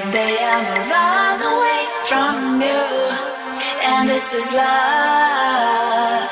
one day I'ma run away from you, and this is love.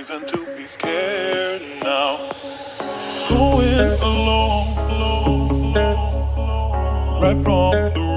reason to be scared now. Going alone, right from the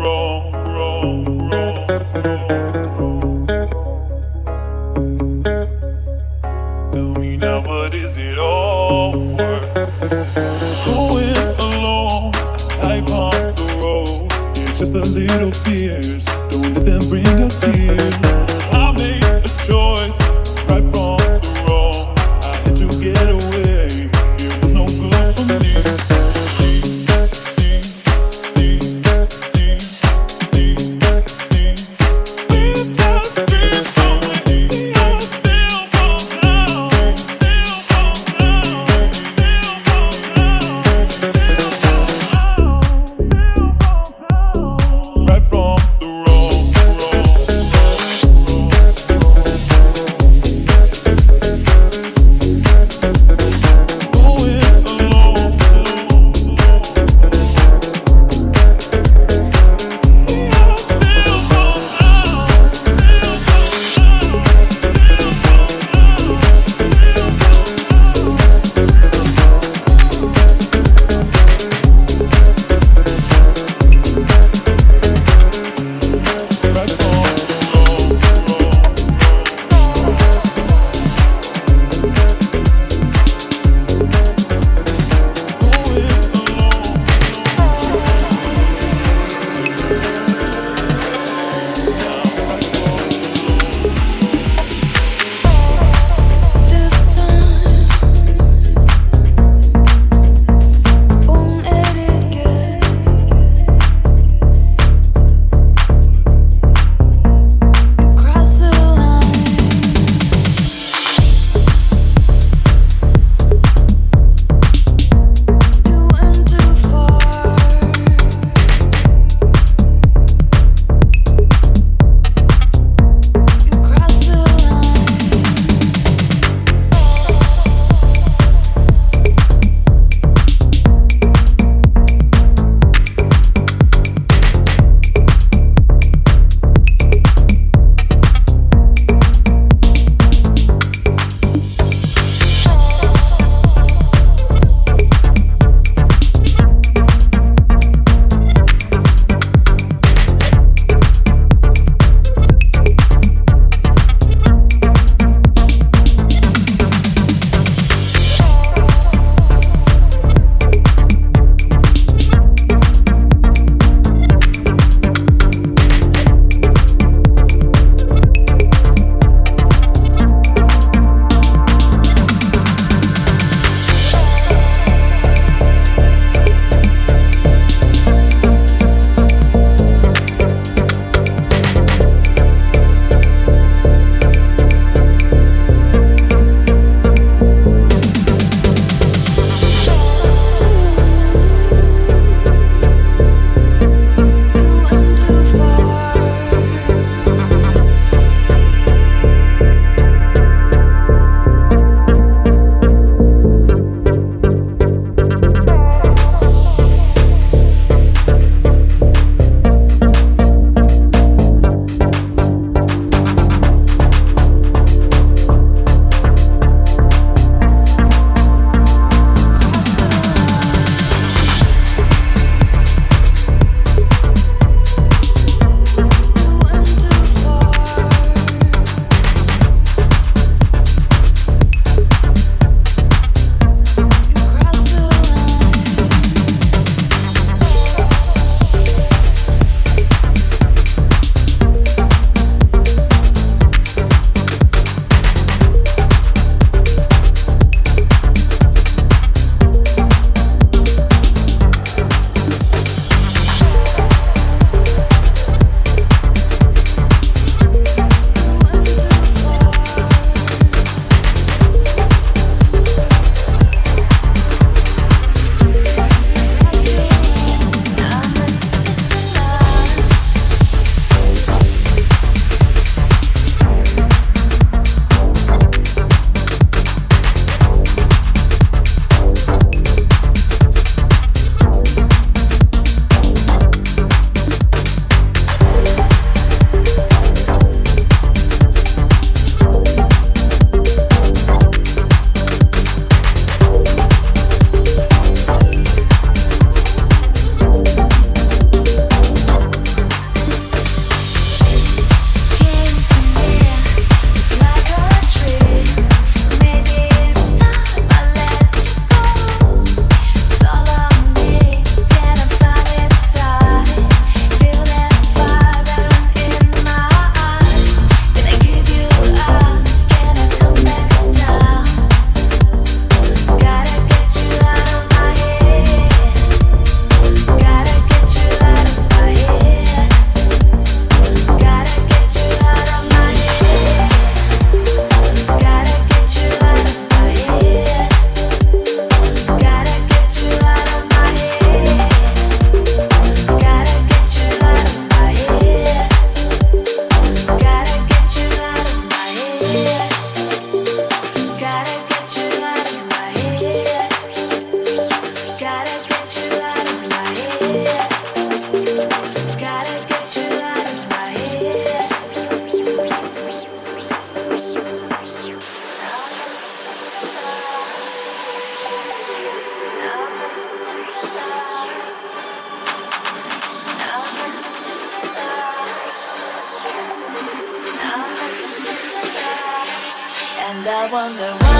one that